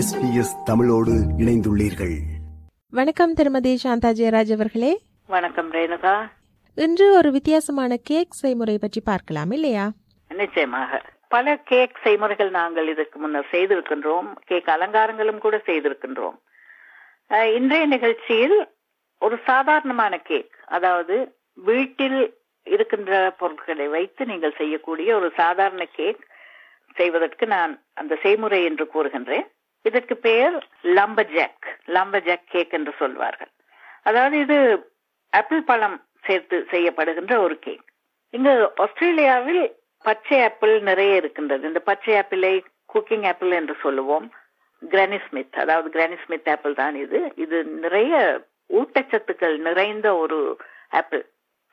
SBS தமிழோடு இணைந்துள்ளீர்கள். வணக்கம் திருமதி சாந்தா ஜெயராஜ் அவர்களே. வணக்கம் ரேணுகா. இன்று ஒரு வித்தியாசமான கேக் செய்முறை பற்றி பார்க்கலாம் இல்லையா? நிச்சயமாக. பல கேக் செய்முறைகள் நாங்கள் இதற்கு முன்னர் செய்திருக்கின்றோம். கேக் அலங்காரங்களும் கூட செய்திருக்கின்றோம். இன்றைய நிகழ்ச்சியில் ஒரு சாதாரணமான கேக் அதாவது வீட்டில் இருக்கின்ற பொருட்களை வைத்து நீங்கள் செய்யக்கூடிய ஒரு சாதாரண கேக் செய்வதற்கு நான் அந்த செய்முறை என்று கூறுகின்றேன். இதற்கு பெயர் லம்பஜாக் லம்பஜாக் கேக் என்று சொல்வார்கள். அதாவது இது ஆப்பிள் பழம் சேர்த்து செய்யப்படுகின்ற ஒரு கேக். இங்கு ஆஸ்திரேலியாவில் பச்சை ஆப்பிள் நிறைய இருக்கின்றது. இந்த பச்சை ஆப்பிளை குக்கிங் ஆப்பிள் என்று சொல்லுவோம். கிரானி ஸ்மித் அதாவது கிரானி ஸ்மித் ஆப்பிள் தான் இது. இது நிறைய ஊட்டச்சத்துக்கள் நிறைந்த ஒரு ஆப்பிள்.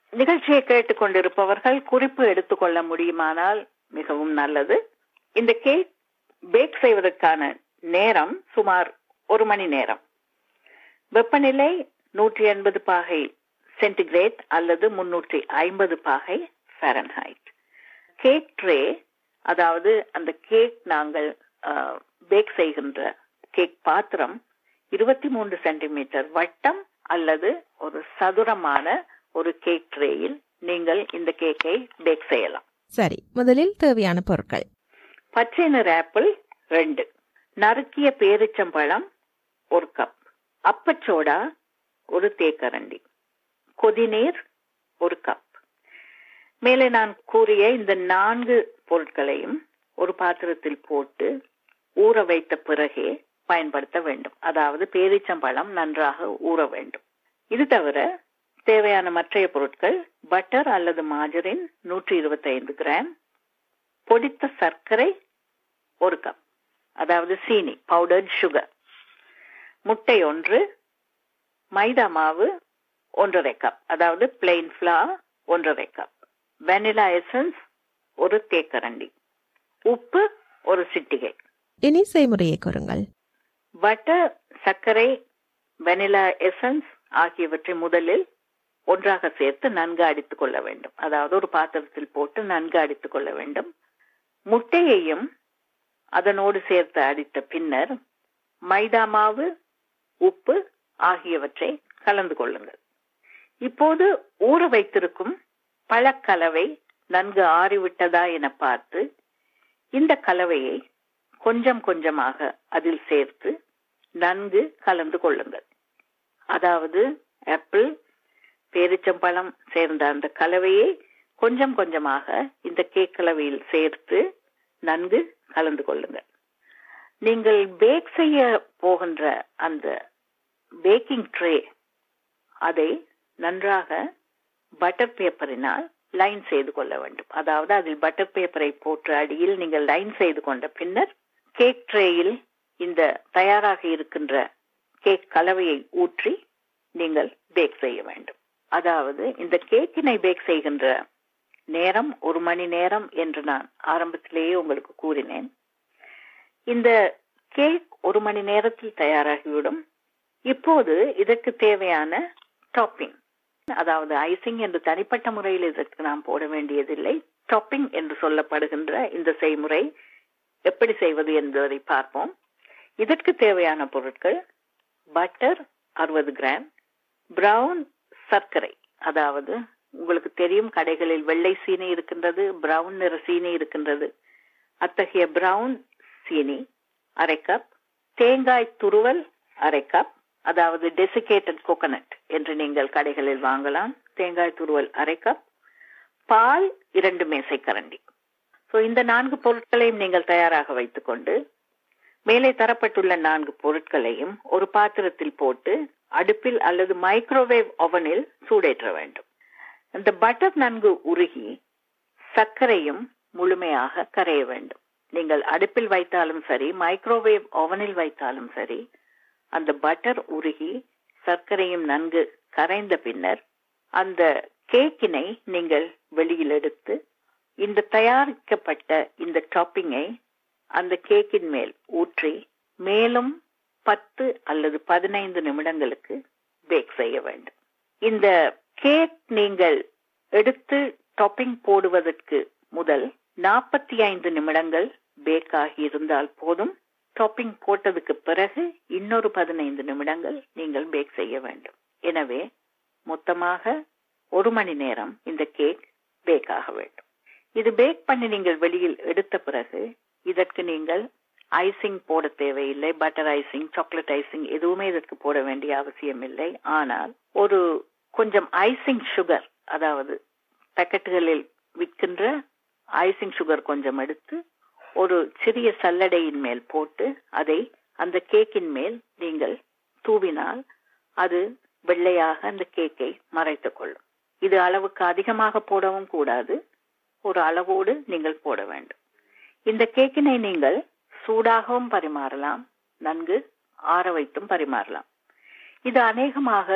நிகழ்ச்சியை கேட்டுக்கொண்டிருப்பவர்கள் குறிப்பு எடுத்துக்கொள்ள முடியுமானால் மிகவும் நல்லது. இந்த கேக் பேக் செய்வதற்கான நேரம் சுமார் ஒரு மணி நேரம். வெப்பநிலை நூற்றி எண்பது பாகை சென்டிகிரேட் அல்லது முன்னூற்றி ஐம்பது பாகை ஃபாரன்ஹைட். கேக் ட்ரே அதாவது அந்த கேக் நாங்கள் பேக் செய்கின்ற கேக் பாத்திரம் இருபத்தி மூன்று சென்டிமீட்டர் வட்டம் அல்லது ஒரு சதுரமான ஒரு கேக் ட்ரேயில் நீங்கள் இந்த கேக்கை பேக் செய்யலாம். சரி முதலில் தேவையான பொருட்கள். பச்சை நிற ஆப்பிள் ரெண்டு. நறுக்கிய பேரிச்சம்பழம் ஒரு கப் அப்பச்சோடா ஒரு தேக்கரண்டி கொதிநீர் ஒரு கப் மேலே நான் கூறிய இந்த நான்கு பொருட்களையும் ஒரு பாத்திரத்தில் போட்டு ஊற வைத்த பிறகே பயன்படுத்த வேண்டும். அதாவது பேரிச்சம்பழம் நன்றாக ஊற வேண்டும். இது தவிர தேவையான மற்றைய பொருட்கள் பட்டர் அல்லது மாஜரின் நூற்றி இருபத்தி ஐந்து கிராம் பொடித்த சர்க்கரை ஒரு கப் அதாவது சீனி பவுடர்ட் சுகர் முட்டை ஒன்று மைதா மாவு ஒன்றரை கப் அதாவது பிளெயின் ஃபிளார் ஒன்றரை கப் வெனிலா எசன்ஸ் ஒரு தேக்கரண்டி. உப்பு ஒரு சிட்டிகை. இனி செய்முறையை கூறுங்கள். பட்டர் சர்க்கரை வெனிலா எசன்ஸ் ஆகியவற்றை முதலில் ஒன்றாக சேர்த்து நன்கு அடித்துக் கொள்ள வேண்டும். அதாவது ஒரு பாத்திரத்தில் போட்டு நன்கு அடித்துக் கொள்ள வேண்டும். முட்டையையும் அதனோடு சேர்த்து அடித்த பின்னர் மைதா மாவு உப்பு ஆகியவற்றை கலந்து கொள்ளுங்கள். இப்போது ஊற வைத்திருக்கும் பழக்கலவை நன்கு ஆறிவிட்டதா என பார்த்து இந்த கலவையை கொஞ்சம் கொஞ்சமாக அதில் சேர்த்து நன்கு கலந்து கொள்ளுங்கள். அதாவது ஆப்பிள் பேரிச்சம்பழம் சேர்ந்த அந்த கலவையை கொஞ்சம் கொஞ்சமாக இந்த கேக் கலவையில் சேர்த்து நன்கு கலந்து கொள்ளுங்கள். நீங்கள் பேக் செய்ய போகின்ற அந்த பேக்கிங் ட்ரே அதை நன்றாக பட்டர் பேப்பரினால் லைன் செய்து கொள்ள வேண்டும். அதாவது அதில் பட்டர் பேப்பரை போட்டு அடியில் நீங்கள் லைன் செய்து கொண்ட பின்னர் கேக் ட்ரேயில் இந்த தயாராக இருக்கின்ற கேக் கலவையை ஊற்றி நீங்கள் பேக் செய்ய வேண்டும். அதாவது இந்த கேக்கினை பேக் செய்கின்ற நேரம் ஒரு மணி நேரம் என்று நான் ஆரம்பத்திலேயே உங்களுக்கு கூறினேன். இந்த கேக் ஒரு மணி நேரத்தில் தயாராகிவிடும். இப்போது இதற்கு தேவையான டாப்பிங் அதாவது ஐசிங் என்று தனிப்பட்ட முறையில் இதற்கு நாம் போட வேண்டியதில்லை. டாப்பிங் என்று சொல்லப்படுகின்ற இந்த செய்முறை எப்படி செய்வது என்பதை பார்ப்போம். இதற்கு தேவையான பொருட்கள் பட்டர் அறுபது கிராம் பிரவுன் சர்க்கரை அதாவது உங்களுக்கு தெரியும் கடைகளில் வெள்ளை சீனி இருக்கின்றது பிரவுன் நிற சீனி இருக்கின்றது. அத்தகைய பிரவுன் சீனி அரை கப் தேங்காய் துருவல் அரை கப் அதாவது டெசிகேட்டட் கோகனட் என்று நீங்கள் கடைகளில் வாங்கலாம். தேங்காய் துருவல் அரை கப் பால் இரண்டு மேசை கரண்டி ஸோ இந்த நான்கு பொருட்களையும் நீங்கள் தயாராக வைத்துக்கொண்டு மேலே தரப்பட்டுள்ள நான்கு பொருட்களையும் ஒரு பாத்திரத்தில் போட்டு அடுப்பில் அல்லது மைக்ரோவேவ் ஓவனில் சூடேற்ற வேண்டும். இந்த பட்டர் நன்கு உருகி சர்க்கரையும் முழுமையாக கரைய வேண்டும். நீங்கள் அடுப்பில் வைத்தாலும் சரி மைக்ரோவேவ் ஓவனில் வைத்தாலும் சரி அந்த பட்டர் உருகி சர்க்கரையும் நன்கு கரைந்த பின்னர் அந்த கேக்கினை நீங்கள் வெளியில் எடுத்து இந்த தயாரிக்கப்பட்ட இந்த டாப்பிங்கை அந்த கேக்கின் மேல் ஊற்றி மேலும் பத்து அல்லது பதினைந்து நிமிடங்களுக்கு பேக் செய்ய வேண்டும். இந்த கேக் நீங்கள் எடுத்து டாப்பிங் போடுவதற்கு முதல் நாற்பத்தி ஐந்து நிமிடங்கள் பேக் ஆகி இருந்தால் போதும். டாப்பிங் போட்டதுக்கு பிறகு இன்னொரு பதினைந்து நிமிடங்கள் நீங்கள் பேக் செய்ய வேண்டும். எனவே மொத்தமாக ஒரு மணி நேரம் இந்த கேக் பேக் ஆக வேண்டும். இது பேக் பண்ணி நீங்கள் வெளியில் எடுத்த பிறகு இதற்கு நீங்கள் ஐசிங் போட தேவையில்லை பட்டர் ஐசிங் சாக்லேட் ஐசிங் எதுவுமே இதற்கு போட வேண்டிய அவசியம் இல்லை ஆனால் ஒரு கொஞ்சம் ஐசிங் சுகர் அதாவது பேக்கெட்டுகளில் விற்கின்ற ஐசிங் சுகர் கொஞ்சம் எடுத்து ஒரு சிறிய சல்லடையின் மேல் போட்டு அதை அந்த கேக்கின் மேல் நீங்கள் தூவினால் அது வெள்ளையாக அந்த கேக்கை மறைத்துக் கொள்ளும். இது அளவுக்கு அதிகமாக போடவும் கூடாது. ஒரு அளவோடு நீங்கள் போட வேண்டும். இந்த கேக்கினை நீங்கள் சூடாகவும் பரிமாறலாம் நன்கு ஆற வைத்தும் பரிமாறலாம். இது அநேகமாக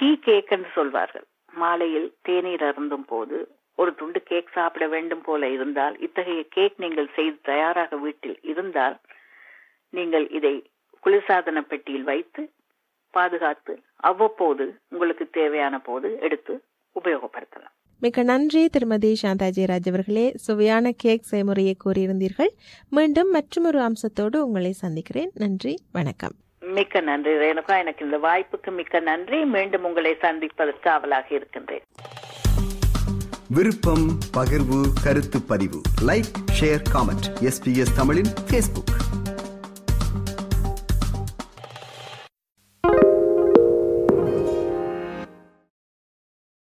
டீ கேக் என்று சொல்வார்கள். மாலையில் தேநீர் அருந்தும் போது ஒரு துண்டு கேக் சாப்பிட வேண்டும் போல இருந்தால் இத்தகைய கேக் நீங்கள் செய்து தயாராக வீட்டில் இருந்தால் நீங்கள் இதை குளிர்சாதன பெட்டியில் வைத்து பாதுகாத்து அவ்வப்போது உங்களுக்கு தேவையான போது எடுத்து உபயோகப்படுத்தலாம். மிக்க நன்றி திருமதி சாந்தாஜி ராஜ் அவர்களே. சுவையான கேக் செய்முறையை கூறியிருந்தீர்கள். மீண்டும் மற்றொரு அம்சத்தோடு உங்களை சந்திக்கிறேன். நன்றி வணக்கம். மிக்க நன்றி ரேணுகா. எனக்கு இந்த வாய்ப்புக்கு மிக்க நன்றி. மீண்டும் உங்களை சந்திப்பதற்கு ஆவலாக இருக்கின்றேன். விருப்பம் பகிர்வு கருத்து பதிவு. லைக் ஷேர் காமெண்ட் எஸ்பிஎஸ் தமிழின் பேஸ்புக்